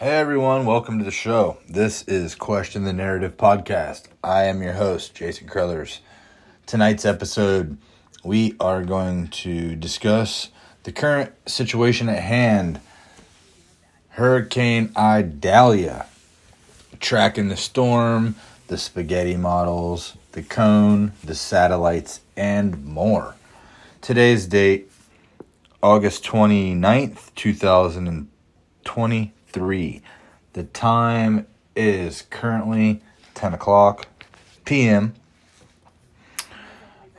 Hey everyone, welcome to the show. This is Question the Narrative podcast. I am your host, Jason Crothers. Tonight's episode, we are going to discuss the current situation at hand Hurricane Idalia, tracking the storm, the spaghetti models, the cone, the satellites, and more. Today's date, August 29th, 2020 three. The time is currently 10 o'clock p.m.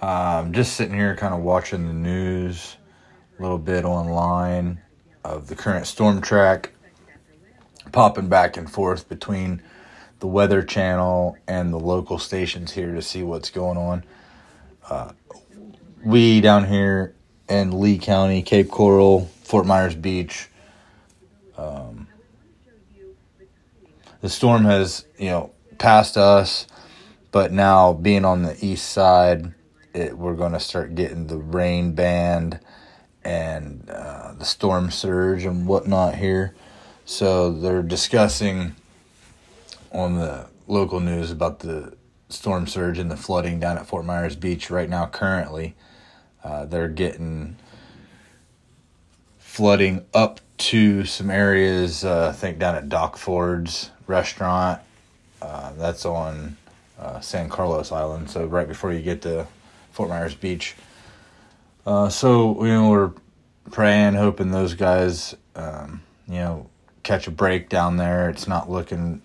Um, just sitting here kind of watching the news a little bit online of the current storm track, popping back and forth between the Weather Channel and the local stations here to see what's going on. Uh, we down here in Lee County, Cape Coral, Fort Myers Beach, um, the storm has you know passed us, but now being on the east side, it, we're going to start getting the rain band and uh, the storm surge and whatnot here. So they're discussing on the local news about the storm surge and the flooding down at Fort Myers Beach right now. Currently, uh, they're getting flooding up to some areas. Uh, I think down at Doc Ford's restaurant. Uh, that's on uh, San Carlos Island, so right before you get to Fort Myers Beach. Uh, so you know we're praying, hoping those guys, um, you know, catch a break down there. It's not looking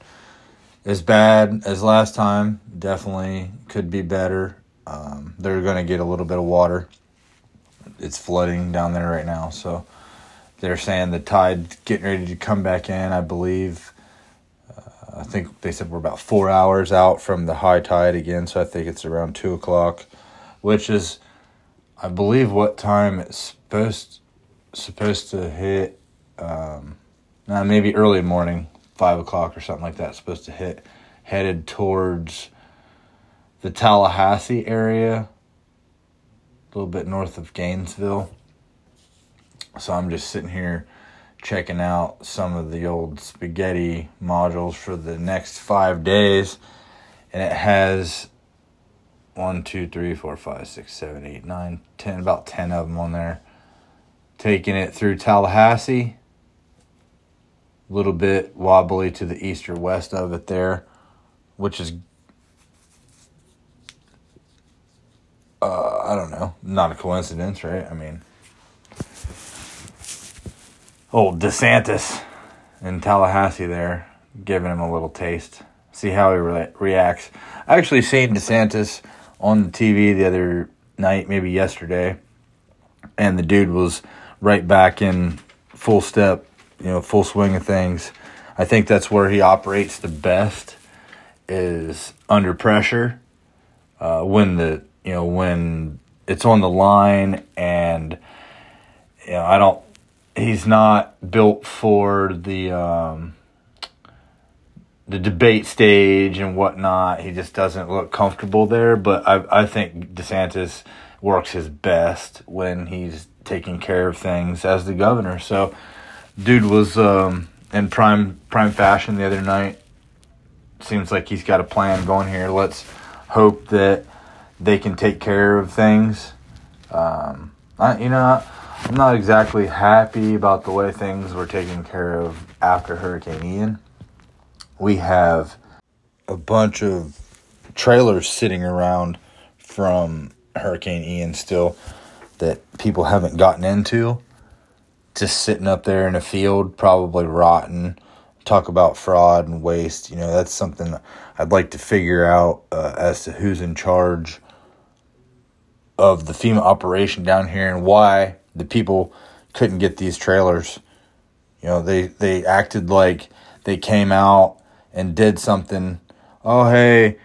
as bad as last time. Definitely could be better. Um, they're going to get a little bit of water. It's flooding down there right now, so they're saying the tide getting ready to come back in. I believe I think they said we're about four hours out from the high tide again, so I think it's around two o'clock, which is, I believe, what time it's supposed supposed to hit. Um, now maybe early morning, five o'clock or something like that. Supposed to hit, headed towards the Tallahassee area, a little bit north of Gainesville. So I'm just sitting here checking out some of the old spaghetti models for the next five days. And it has one, two, three, four, five, six, seven, eight, nine, ten, about 10 of them on there. Taking it through Tallahassee, a little bit wobbly to the east or west of it there, which is, uh, I don't know, not a coincidence, right? I mean, old DeSantis in Tallahassee there, giving him a little taste. See how he re- reacts. I actually seen DeSantis on the TV the other night, maybe yesterday, and the dude was right back in full step, you know, full swing of things. I think that's where he operates the best is under pressure. Uh, when the you know when it's on the line and you know I don't he's not built for the um, the debate stage and whatnot. He just doesn't look comfortable there. But I I think DeSantis works his best when he's taking care of things as the governor. So, dude was um, in prime prime fashion the other night. Seems like he's got a plan going here. Let's hope that they can take care of things. Um, I, you know, I'm not exactly happy about the way things were taken care of after Hurricane Ian. We have a bunch of trailers sitting around from Hurricane Ian still that people haven't gotten into. Just sitting up there in a field, probably rotten. Talk about fraud and waste. You know, that's something I'd like to figure out uh, as to who's in charge of the FEMA operation down here and why the people couldn't get these trailers. You know, they they acted like they came out and did something. Oh, hey,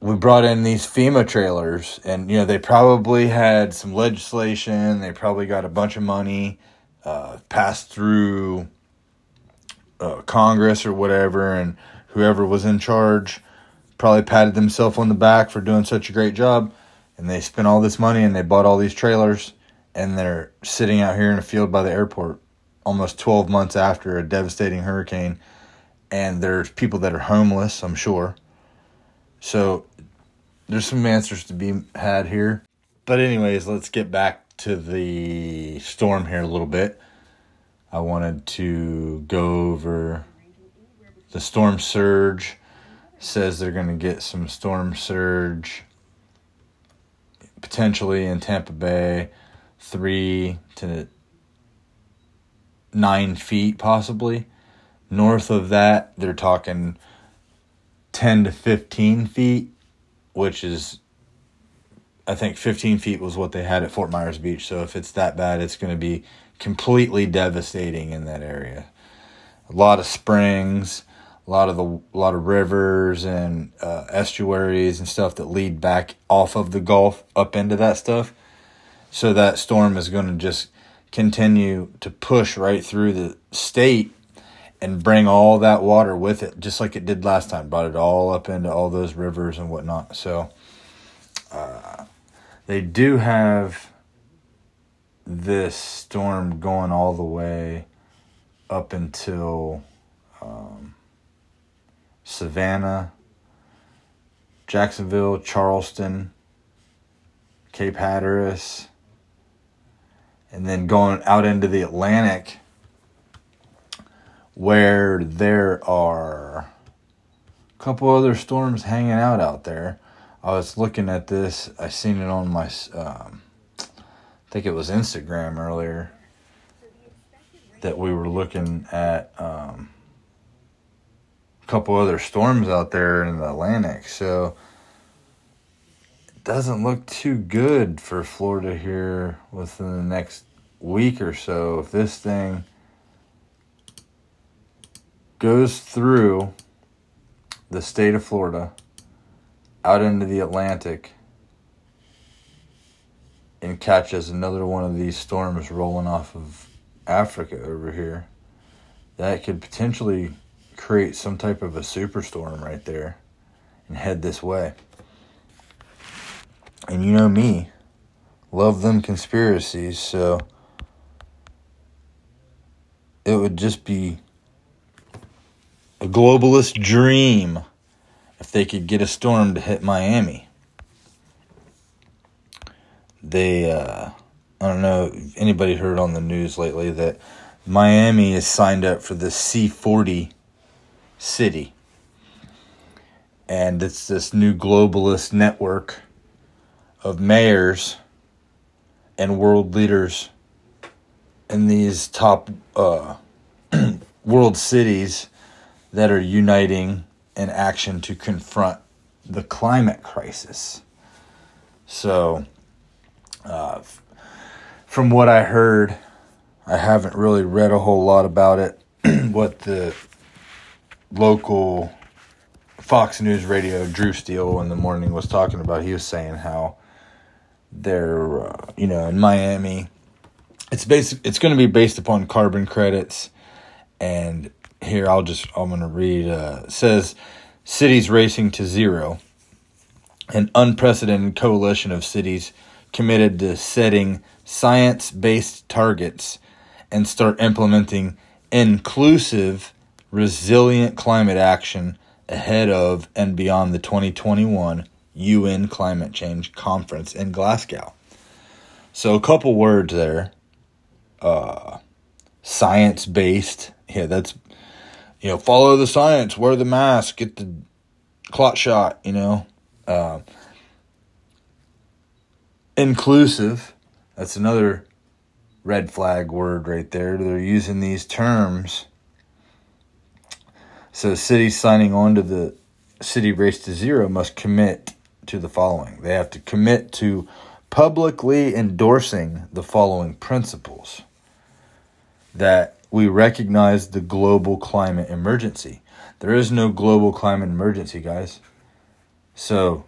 we brought in these FEMA trailers, and you know they probably had some legislation. They probably got a bunch of money uh, passed through uh, Congress or whatever, and whoever was in charge probably patted themselves on the back for doing such a great job and they spent all this money and they bought all these trailers and they're sitting out here in a field by the airport almost 12 months after a devastating hurricane, and there's people that are homeless, I'm sure. So there's some answers to be had here. But, anyways, let's get back to the storm here a little bit. I wanted to go over the storm surge. Says they're going to get some storm surge potentially in Tampa Bay, three to nine feet possibly. North of that, they're talking 10 to 15 feet, which is, I think 15 feet was what they had at Fort Myers Beach. So if it's that bad, it's going to be completely devastating in that area. A lot of springs, a lot of the a lot of rivers and uh, estuaries and stuff that lead back off of the Gulf up into that stuff. So that storm is going to just continue to push right through the state and bring all that water with it, just like it did last time. Brought it all up into all those rivers and whatnot. So uh, they do have this storm going all the way up until um, Savannah, Jacksonville, Charleston, Cape Hatteras, and then going out into the Atlantic where there are a couple other storms hanging out out there. I was looking at this. I seen it on my, um, I think it was Instagram earlier that we were looking at um, couple other storms out there in the Atlantic. So it doesn't look too good for Florida here within the next week or so. If this thing goes through the state of Florida out into the Atlantic and catches another one of these storms rolling off of Africa over here, that could potentially create some type of a superstorm right there and head this way. And you know me, love them conspiracies, so it would just be a globalist dream if they could get a storm to hit Miami. They, uh, I don't know if anybody heard on the news lately that Miami is signed up for the C40 city. And it's this new globalist network of mayors and world leaders in these top uh, world cities that are uniting in action to confront the climate crisis. So, uh, from what I heard, I haven't really read a whole lot about it. what the local Fox News Radio, Drew Steele, in the morning was talking about. He was saying how they're, uh, you know, in Miami, it's basic. It's going to be based upon carbon credits, and here I'll just I'm going to read. Uh, says cities racing to zero, an unprecedented coalition of cities committed to setting science-based targets and start implementing inclusive resilient climate action ahead of and beyond the 2021 UN Climate Change Conference in Glasgow. So, a couple words there. Uh, science based. Yeah, that's, you know, follow the science, wear the mask, get the clot shot, you know. Uh, inclusive. That's another red flag word right there. They're using these terms so cities signing on to the city race to zero must commit to the following. They have to commit to publicly endorsing the following principles that we recognize the global climate emergency. There is no global climate emergency, guys. So,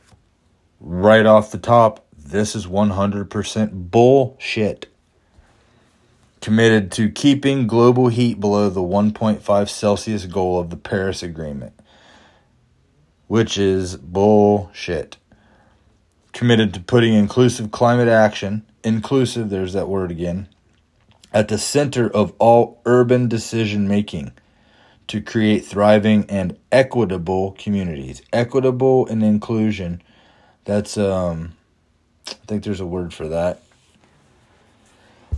right off the top, this is 100% bullshit committed to keeping global heat below the 1.5 Celsius goal of the Paris Agreement, which is bullshit. Committed to putting inclusive climate action, inclusive, there's that word again, at the center of all urban decision making to create thriving and equitable communities. Equitable and inclusion. That's um I think there's a word for that.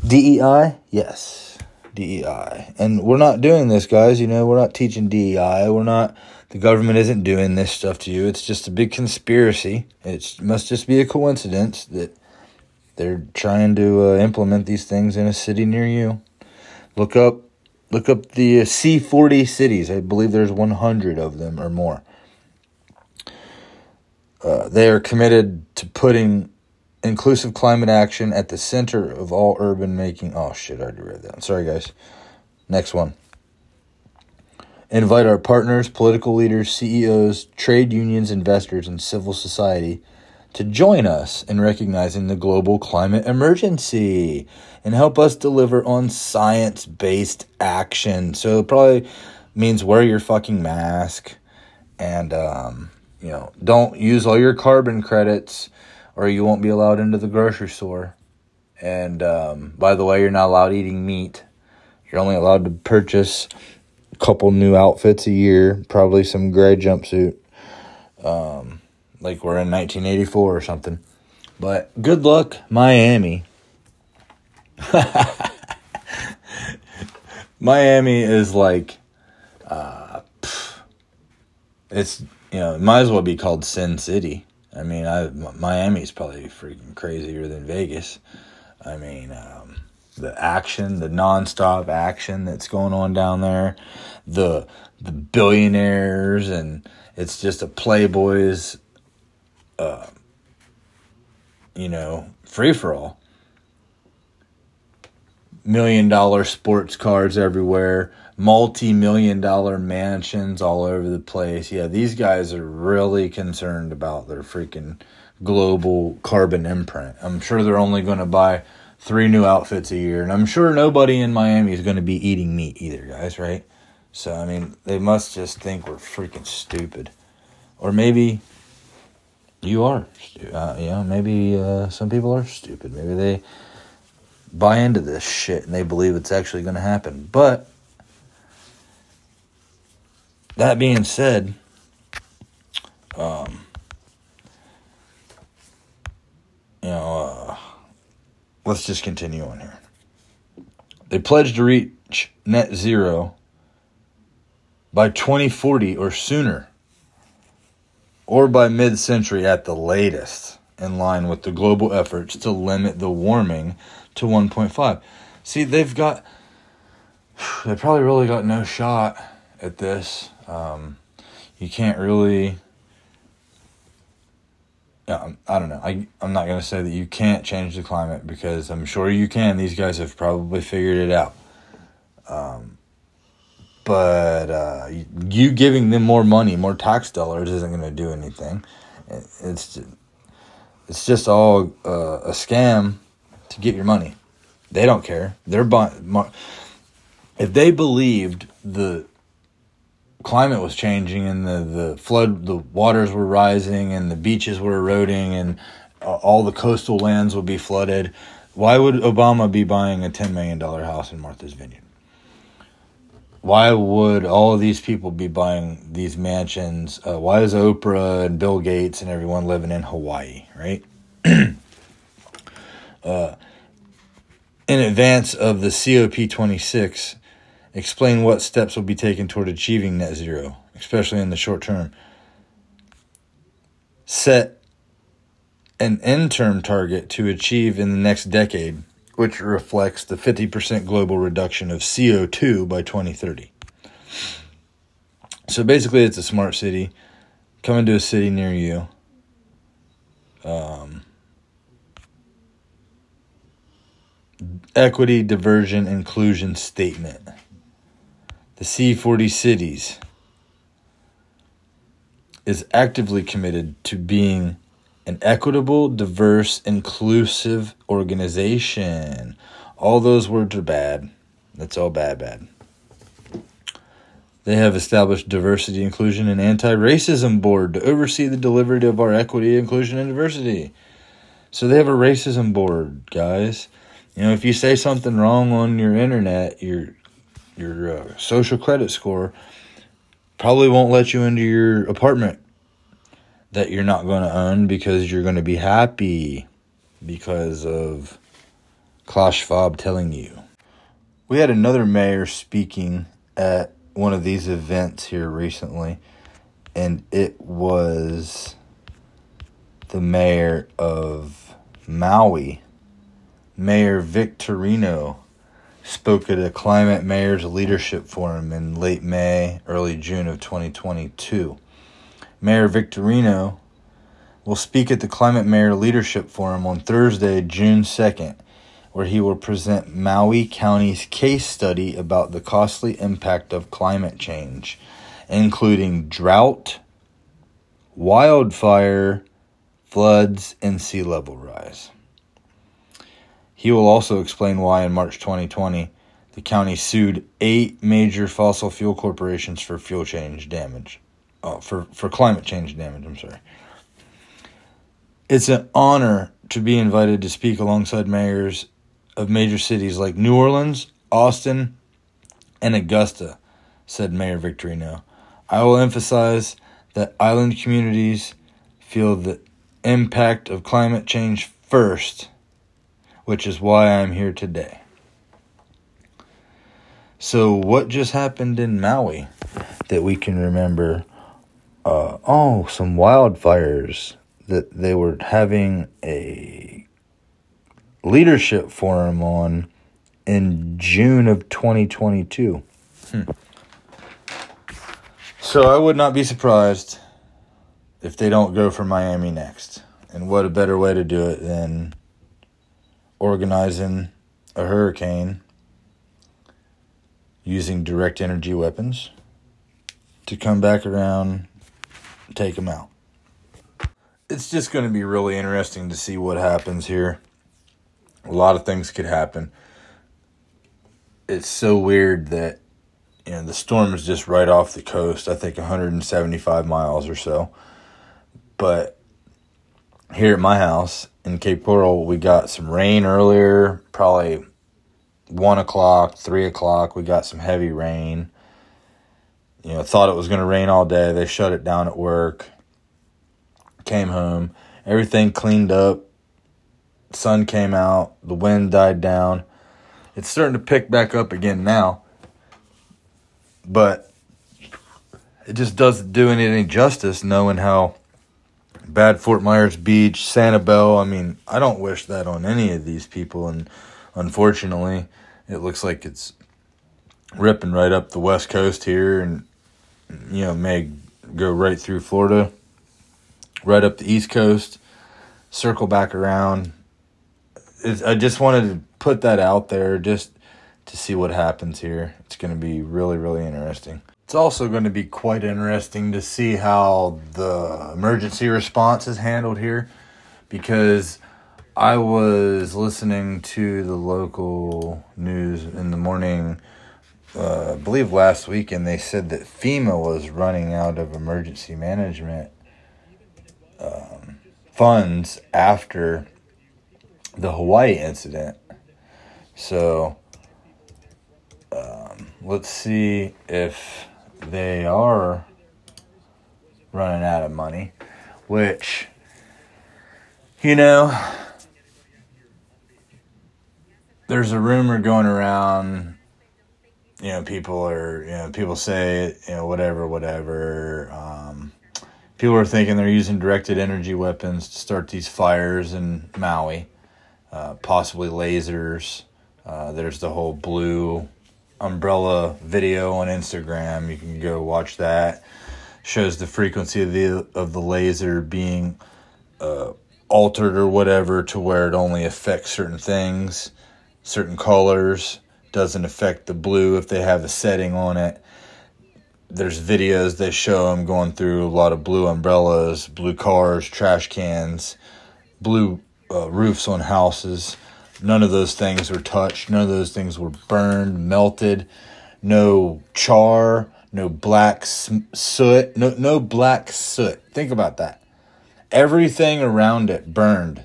DEI? Yes. DEI. And we're not doing this, guys. You know, we're not teaching DEI. We're not the government isn't doing this stuff to you. It's just a big conspiracy. It must just be a coincidence that they're trying to uh, implement these things in a city near you. Look up look up the uh, C40 cities. I believe there's 100 of them or more. Uh, they are committed to putting inclusive climate action at the center of all urban making. Oh shit, I already read that. Sorry, guys. Next one. Invite our partners, political leaders, CEOs, trade unions, investors, and civil society to join us in recognizing the global climate emergency and help us deliver on science based action. So it probably means wear your fucking mask and, um, you know, don't use all your carbon credits or you won't be allowed into the grocery store. And um, by the way, you're not allowed eating meat. You're only allowed to purchase a couple new outfits a year, probably some gray jumpsuit, um, like we're in 1984 or something. But good luck, Miami. Miami is like, uh, it's you know, it might as well be called Sin City. I mean, I Miami's probably freaking crazier than Vegas. I mean, um, the action, the nonstop action that's going on down there, the the billionaires, and it's just a playboys, uh, you know, free for all million dollar sports cars everywhere, multi million dollar mansions all over the place. Yeah, these guys are really concerned about their freaking global carbon imprint. I'm sure they're only going to buy three new outfits a year, and I'm sure nobody in Miami is going to be eating meat either, guys, right? So, I mean, they must just think we're freaking stupid. Or maybe you are. Uh, maybe uh, some people are stupid. Maybe they buy into this shit and they believe it's actually going to happen. But that being said, um, you know, uh, let's just continue on here. They pledged to reach net zero by 2040 or sooner, or by mid century at the latest, in line with the global efforts to limit the warming to 1.5. See, they've got, they probably really got no shot at this. Um, you can't really, yeah, I don't know. I, I'm not going to say that you can't change the climate because I'm sure you can. These guys have probably figured it out. Um, but uh, you giving them more money, more tax dollars, isn't going to do anything. It's it's just all uh, a scam to get your money. They don't care. They're buying. If they believed the climate was changing and the, the flood, the waters were rising and the beaches were eroding and all the coastal lands would be flooded, why would Obama be buying a $10 million house in Martha's Vineyard? Why would all of these people be buying these mansions? Uh, why is Oprah and Bill Gates and everyone living in Hawaii, right? uh, in advance of the COP26, explain what steps will be taken toward achieving net zero, especially in the short term. Set an interim target to achieve in the next decade, which reflects the 50% global reduction of CO2 by 2030. So basically, it's a smart city. Come to a city near you. Um, equity, diversion, inclusion statement. The C40 cities is actively committed to being an equitable, diverse, inclusive organization. All those words are bad. That's all bad, bad. They have established diversity, inclusion, and anti-racism board to oversee the delivery of our equity, inclusion, and diversity. So they have a racism board, guys You know, if you say something wrong on your internet, your your uh, social credit score probably won't let you into your apartment that you're not going to own because you're going to be happy because of Klaus Schwab telling you. We had another mayor speaking at one of these events here recently, and it was the mayor of Maui, Mayor Victorino, spoke at a Climate Mayors Leadership Forum in late May, early June of 2022. Mayor Victorino will speak at the Climate Mayor Leadership Forum on Thursday, June 2nd, where he will present Maui County's case study about the costly impact of climate change, including drought, wildfire, floods, and sea level rise. He will also explain why in March 2020 the county sued eight major fossil fuel corporations for fuel change damage. Oh, for, for climate change damage, I'm sorry. It's an honor to be invited to speak alongside mayors of major cities like New Orleans, Austin, and Augusta, said Mayor Victorino. I will emphasize that island communities feel the impact of climate change first which is why I'm here today. So, what just happened in Maui that we can remember? Uh, oh, some wildfires that they were having a leadership forum on in June of 2022. Hmm. So, I would not be surprised if they don't go for Miami next. And what a better way to do it than organizing a hurricane using direct energy weapons to come back around take them out. It's just going to be really interesting to see what happens here. A lot of things could happen. It's so weird that you know the storm is just right off the coast. I think 175 miles or so. But here at my house, in Cape Coral, we got some rain earlier, probably one o'clock, three o'clock. We got some heavy rain. You know, thought it was going to rain all day. They shut it down at work. Came home, everything cleaned up. Sun came out. The wind died down. It's starting to pick back up again now, but it just doesn't do any justice knowing how bad Fort Myers Beach, Sanibel. I mean, I don't wish that on any of these people, and unfortunately, it looks like it's ripping right up the west coast here, and you know may go right through Florida, right up the east coast, circle back around. It's, I just wanted to put that out there just to see what happens here. It's going to be really, really interesting. It's also going to be quite interesting to see how the emergency response is handled here because I was listening to the local news in the morning, uh, I believe last week, and they said that FEMA was running out of emergency management um, funds after the Hawaii incident. So um, let's see if they are running out of money, which, you know, there's a rumor going around. You know, people are, you know, people say, you know, whatever, whatever. Um, people are thinking they're using directed energy weapons to start these fires in Maui, uh, possibly lasers. Uh, there's the whole blue umbrella video on Instagram. You can go watch that. Shows the frequency of the of the laser being uh, altered or whatever to where it only affects certain things, certain colors. Doesn't affect the blue if they have a setting on it. There's videos they show them going through a lot of blue umbrellas, blue cars, trash cans, blue uh, roofs on houses None of those things were touched. None of those things were burned, melted. No char, no black soot, no no black soot. Think about that. Everything around it burned.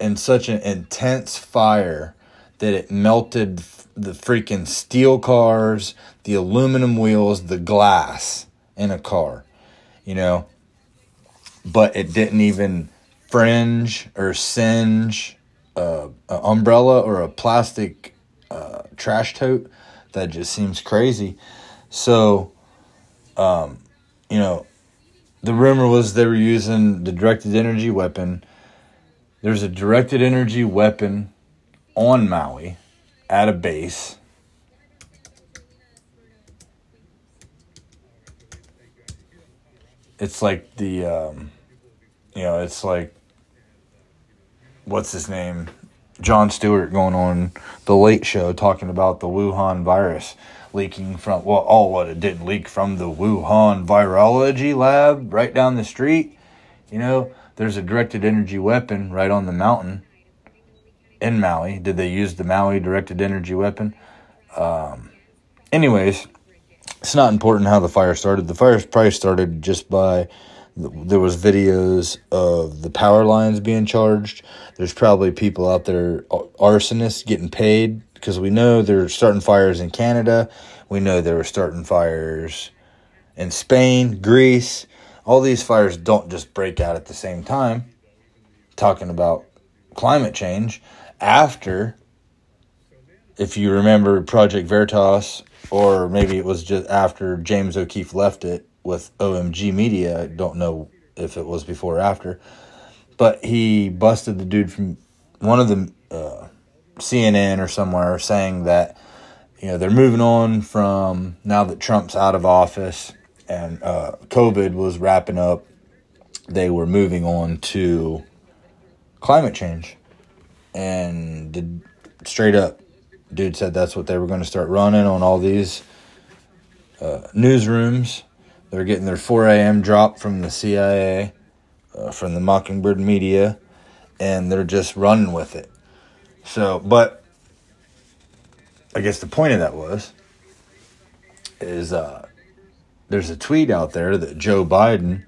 in such an intense fire that it melted the freaking steel cars, the aluminum wheels, the glass in a car, you know. But it didn't even fringe or singe uh, an umbrella or a plastic uh, trash tote. That just seems crazy. So, um, you know, the rumor was they were using the directed energy weapon. There's a directed energy weapon on Maui at a base. It's like the, um, you know, it's like, what's his name? Jon Stewart going on the Late Show talking about the Wuhan virus leaking from well, all what it didn't leak from the Wuhan virology lab right down the street. You know, there's a directed energy weapon right on the mountain in Maui. Did they use the Maui directed energy weapon? Um, anyways, it's not important how the fire started. The fire probably started just by there was videos of the power lines being charged. There's probably people out there, arsonists getting paid because we know they're starting fires in Canada. We know they were starting fires in Spain, Greece. All these fires don't just break out at the same time. Talking about climate change, after, if you remember Project Veritas, or maybe it was just after James O'Keefe left it, with OMG Media. I don't know if it was before or after, but he busted the dude from one of the uh, CNN or somewhere saying that you know they're moving on from now that Trump's out of office and uh, COVID was wrapping up. They were moving on to climate change, and did straight up, dude said that's what they were going to start running on all these uh, newsrooms they're getting their 4 a.m. drop from the CIA, uh, from the Mockingbird media, and they're just running with it. So, but I guess the point of that was is uh, there's a tweet out there that Joe Biden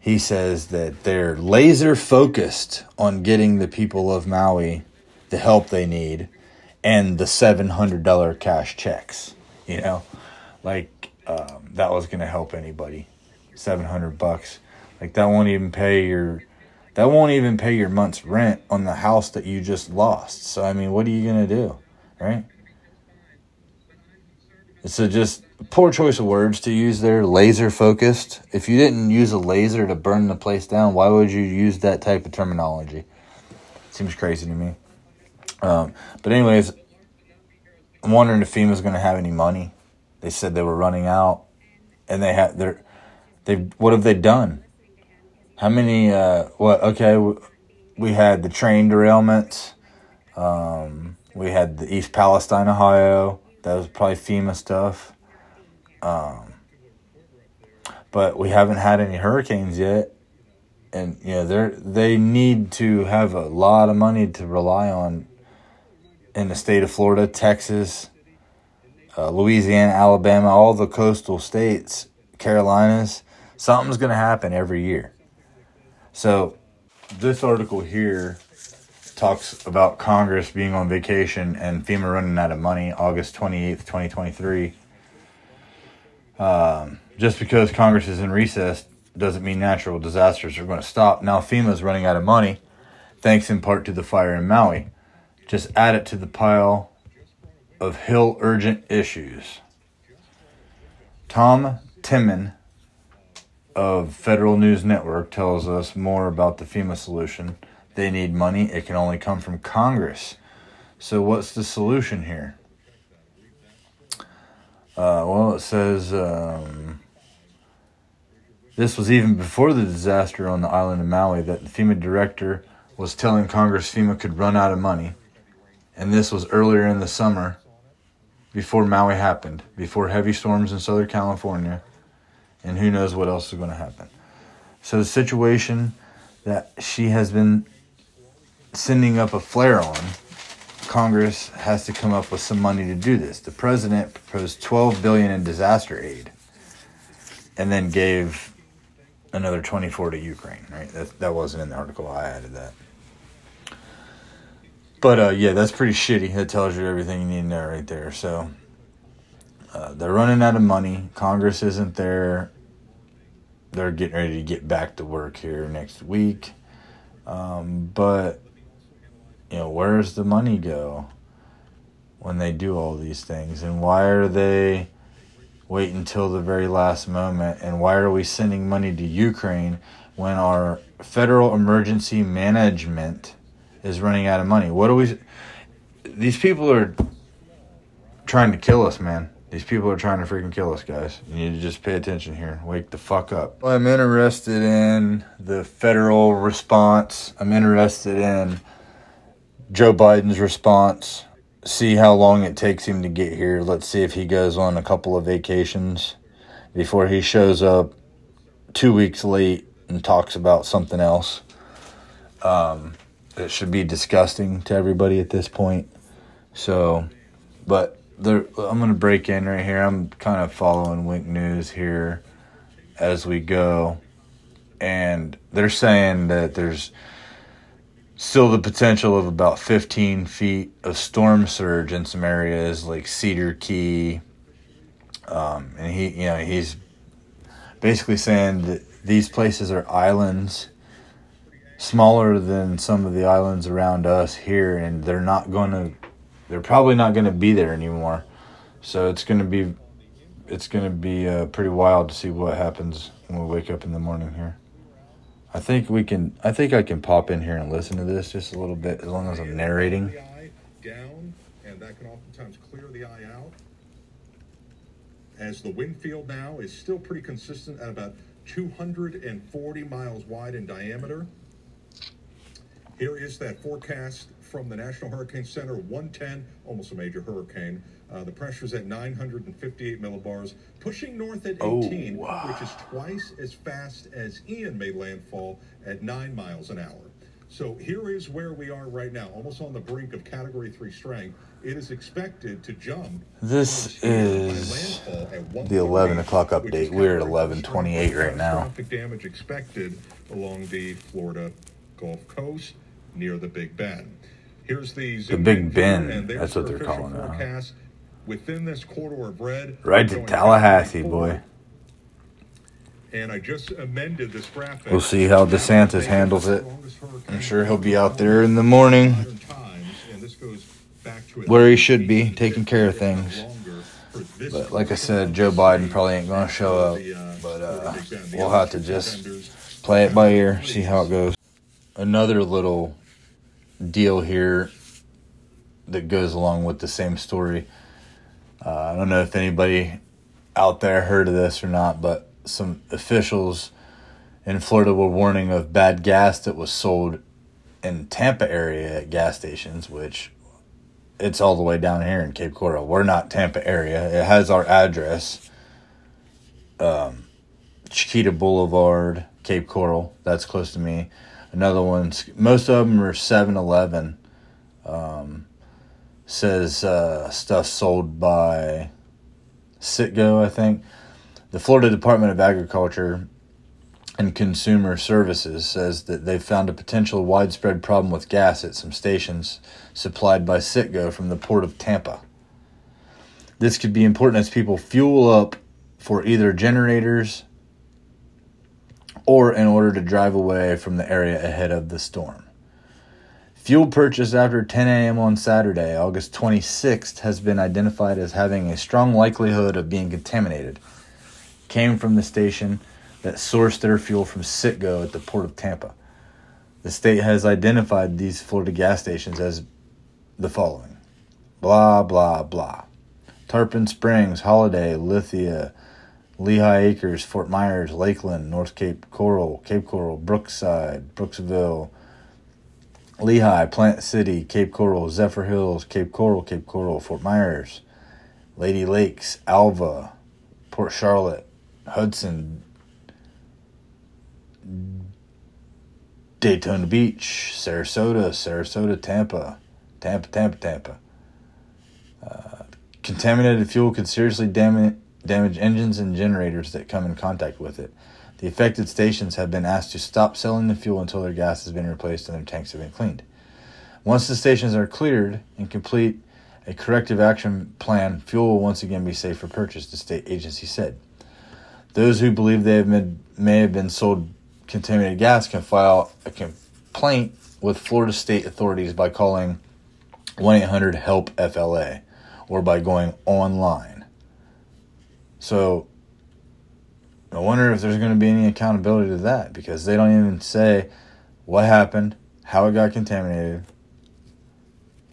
he says that they're laser focused on getting the people of Maui the help they need and the $700 cash checks, you know? Like um, that was going to help anybody. 700 bucks. Like that won't even pay your that won't even pay your month's rent on the house that you just lost. So I mean, what are you going to do? Right? It's a just poor choice of words to use there, laser focused. If you didn't use a laser to burn the place down, why would you use that type of terminology? Seems crazy to me. Um, but anyways, I'm wondering if FEMA's going to have any money they said they were running out, and they had they they what have they done? How many? Uh, what? Okay, we had the train derailments. Um, we had the East Palestine, Ohio. That was probably FEMA stuff. Um, but we haven't had any hurricanes yet, and know they they need to have a lot of money to rely on in the state of Florida, Texas, uh, Louisiana, Alabama, all the coastal states, Carolinas, something's going to happen every year. So, this article here talks about Congress being on vacation and FEMA running out of money August 28th, 2023. Um, just because Congress is in recess doesn't mean natural disasters are going to stop. Now, FEMA is running out of money, thanks in part to the fire in Maui. Just add it to the pile of Hill urgent issues. Tom Temin of Federal News Network tells us more about the FEMA solution. They need money, it can only come from Congress. So, what's the solution here? Uh, well, it says um, this was even before the disaster on the island of Maui that the FEMA director was telling Congress FEMA could run out of money. And this was earlier in the summer before Maui happened, before heavy storms in Southern California, and who knows what else is going to happen. So the situation that she has been sending up a flare on, Congress has to come up with some money to do this. The president proposed 12 billion in disaster aid and then gave another 24 to Ukraine, right? That, that wasn't in the article. I added that. But uh, yeah, that's pretty shitty. That tells you everything you need to know right there. So uh, they're running out of money. Congress isn't there. They're getting ready to get back to work here next week. Um, but you know, where does the money go when they do all these things, and why are they? wait until the very last moment? And why are we sending money to Ukraine when our federal emergency management is running out of money? What do we. These people are trying to kill us, man. These people are trying to freaking kill us, guys. You need to just pay attention here. Wake the fuck up. I'm interested in the federal response. I'm interested in Joe Biden's response see how long it takes him to get here. Let's see if he goes on a couple of vacations before he shows up two weeks late and talks about something else. Um, it should be disgusting to everybody at this point. So, but there, I'm going to break in right here. I'm kind of following Wink News here as we go. And they're saying that there's still the potential of about 15 feet of storm surge in some areas like Cedar Key. Um, and he, you know, he's basically saying that these places are islands smaller than some of the islands around us here, and they're not going to, they're probably not going to be there anymore. So it's going to be, it's going to be uh, pretty wild to see what happens when we wake up in the morning here. I think we can. I think I can pop in here and listen to this just a little bit, as long as I'm narrating. Down, and that can oftentimes clear the eye out. As the wind field now is still pretty consistent at about 240 miles wide in diameter. Here is that forecast from the National Hurricane Center 110, almost a major hurricane. Uh, the pressure is at 958 millibars, pushing north at 18, oh, wow. which is twice as fast as Ian made landfall at 9 miles an hour. So here is where we are right now, almost on the brink of Category 3 strength. It is expected to jump. This is the 11 o'clock update. We're at 11:28 right now. Traffic damage expected along the Florida Gulf Coast near the Big Bend. Here's the, the Big Bend. That's what they're calling it within this corridor of red. Right to Tallahassee, boy. And I just amended this graphic. We'll see how DeSantis handles it. I'm sure he'll be out there in the morning where he should be, taking care of things. But like I said, Joe Biden probably ain't going to show up. But uh, we'll have to just play it by ear, see how it goes. Another little deal here that goes along with the same story. Uh, I don't know if anybody out there heard of this or not, but some officials in Florida were warning of bad gas that was sold in Tampa area at gas stations, which it's all the way down here in Cape Coral. We're not Tampa area. It has our address. Um, Chiquita Boulevard, Cape Coral. That's close to me. Another one's most of them are 7-Eleven. Um, says uh, stuff sold by Citgo, I think. The Florida Department of Agriculture and Consumer Services says that they've found a potential widespread problem with gas at some stations supplied by Citgo from the port of Tampa. This could be important as people fuel up for either generators or in order to drive away from the area ahead of the storm. Fuel purchased after 10 a.m. on Saturday, August 26th, has been identified as having a strong likelihood of being contaminated. Came from the station that sourced their fuel from Citgo at the port of Tampa. The state has identified these Florida gas stations as the following blah, blah, blah. Tarpon Springs, Holiday, Lithia, Lehigh Acres, Fort Myers, Lakeland, North Cape Coral, Cape Coral, Brookside, Brooksville, Lehigh, Plant City, Cape Coral, Zephyrhills, Cape Coral, Cape Coral, Fort Myers, Lady Lakes, Alva, Port Charlotte, Hudson, Daytona Beach, Sarasota, Sarasota, Tampa, Tampa, Tampa, Tampa. Uh, contaminated fuel could seriously damage, damage engines and generators that come in contact with it. The affected stations have been asked to stop selling the fuel until their gas has been replaced and their tanks have been cleaned. Once the stations are cleared and complete a corrective action plan, fuel will once again be safe for purchase, the state agency said. Those who believe they have been, may have been sold contaminated gas can file a complaint with Florida state authorities by calling 1 800 HELP FLA or by going online. So, I wonder if there's going to be any accountability to that because they don't even say what happened, how it got contaminated.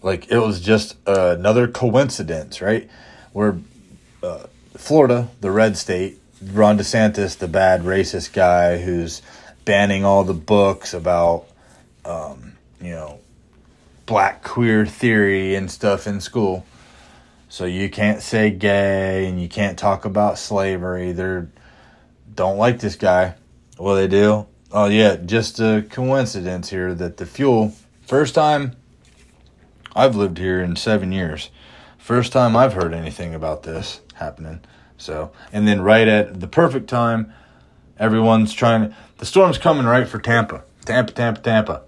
Like it was just another coincidence, right? Where uh, Florida, the red state, Ron DeSantis, the bad racist guy who's banning all the books about, um, you know, black queer theory and stuff in school. So you can't say gay and you can't talk about slavery. They're don't like this guy. Well, they do. Oh yeah, just a coincidence here that the fuel first time I've lived here in 7 years. First time I've heard anything about this happening. So, and then right at the perfect time, everyone's trying to, the storm's coming right for Tampa. Tampa, Tampa, Tampa.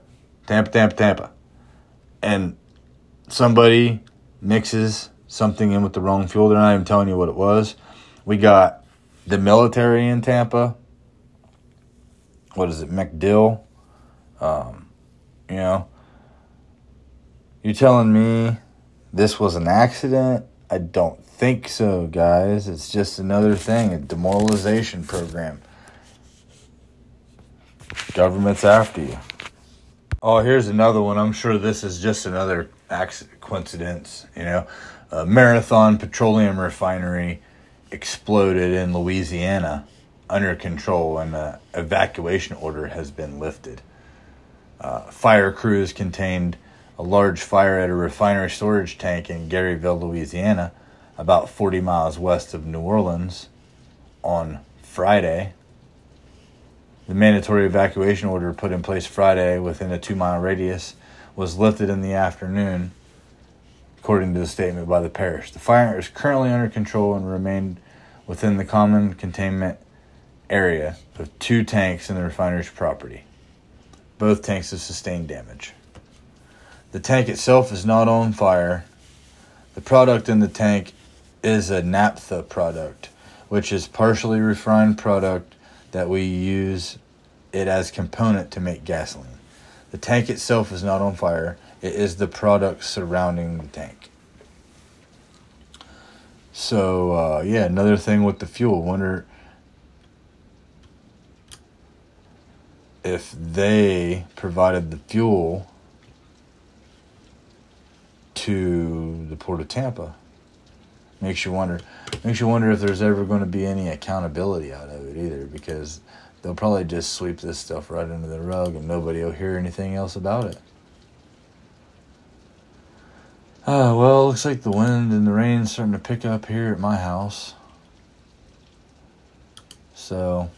Tampa, Tampa, Tampa. And somebody mixes something in with the wrong fuel. They're not even telling you what it was. We got the military in Tampa. What is it, MacDill? Um, you know, you telling me this was an accident? I don't think so, guys. It's just another thing, a demoralization program. Government's after you. Oh, here's another one. I'm sure this is just another accident, coincidence. You know, a Marathon Petroleum Refinery exploded in Louisiana under control, and an evacuation order has been lifted. Uh, fire crews contained a large fire at a refinery storage tank in Garyville, Louisiana, about 40 miles west of New Orleans, on Friday. The mandatory evacuation order put in place Friday within a two mile radius was lifted in the afternoon, according to the statement by the parish. The fire is currently under control and remained within the common containment area of two tanks in the refinery's property. Both tanks have sustained damage. The tank itself is not on fire. The product in the tank is a naphtha product, which is partially refined product that we use it as component to make gasoline. The tank itself is not on fire. It is the product surrounding the tank. So uh, yeah, another thing with the fuel. Wonder if they provided the fuel to the port of Tampa. Makes you wonder. Makes you wonder if there's ever going to be any accountability out of it either, because they'll probably just sweep this stuff right under the rug and nobody will hear anything else about it. Uh, well, looks like the wind and the rain's starting to pick up here at my house. So,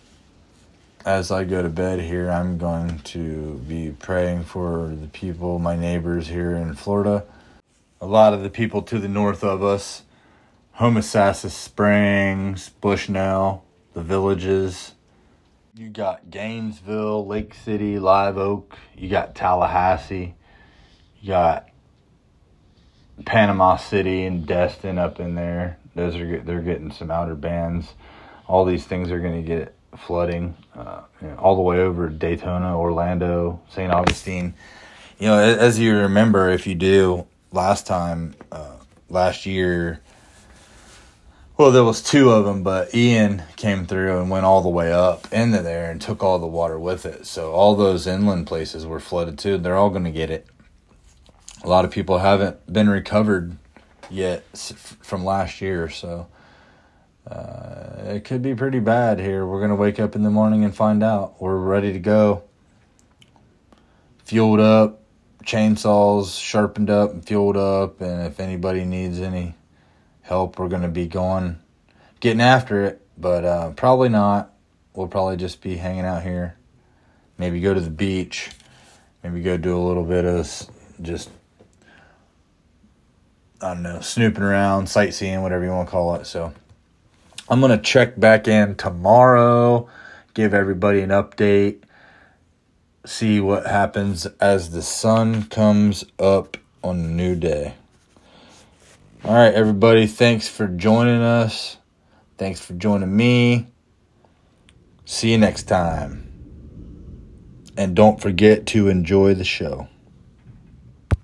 as I go to bed here, I'm going to be praying for the people, my neighbors here in Florida. A lot of the people to the north of us, Homosassa Springs, Bushnell, the villages. You got Gainesville, Lake City, Live Oak. You got Tallahassee. You got Panama City and Destin up in there. Those are they're getting some outer bands. All these things are going to get flooding uh, you know, all the way over Daytona, Orlando, St. Augustine. You know, as you remember, if you do, last time, uh, last year, well, there was two of them, but Ian came through and went all the way up into there and took all the water with it. So all those inland places were flooded too. They're all going to get it. A lot of people haven't been recovered yet from last year, so uh, it could be pretty bad here. We're to wake up in the morning and find out. We're ready to go. Fueled up, chainsaws sharpened up and fueled up, and if anybody needs any help, we're to be going, getting after it, but uh, probably not. We'll probably just be hanging out here. Maybe go to the beach. Maybe go do a little bit of just I don't know, snooping around, sightseeing, whatever you want to call it. So I'm going to check back in tomorrow, give everybody an update. see what happens as the sun comes up on a new day. All right, everybody, thanks for joining us. Thanks for joining me. See you next time. And don't forget to enjoy the show.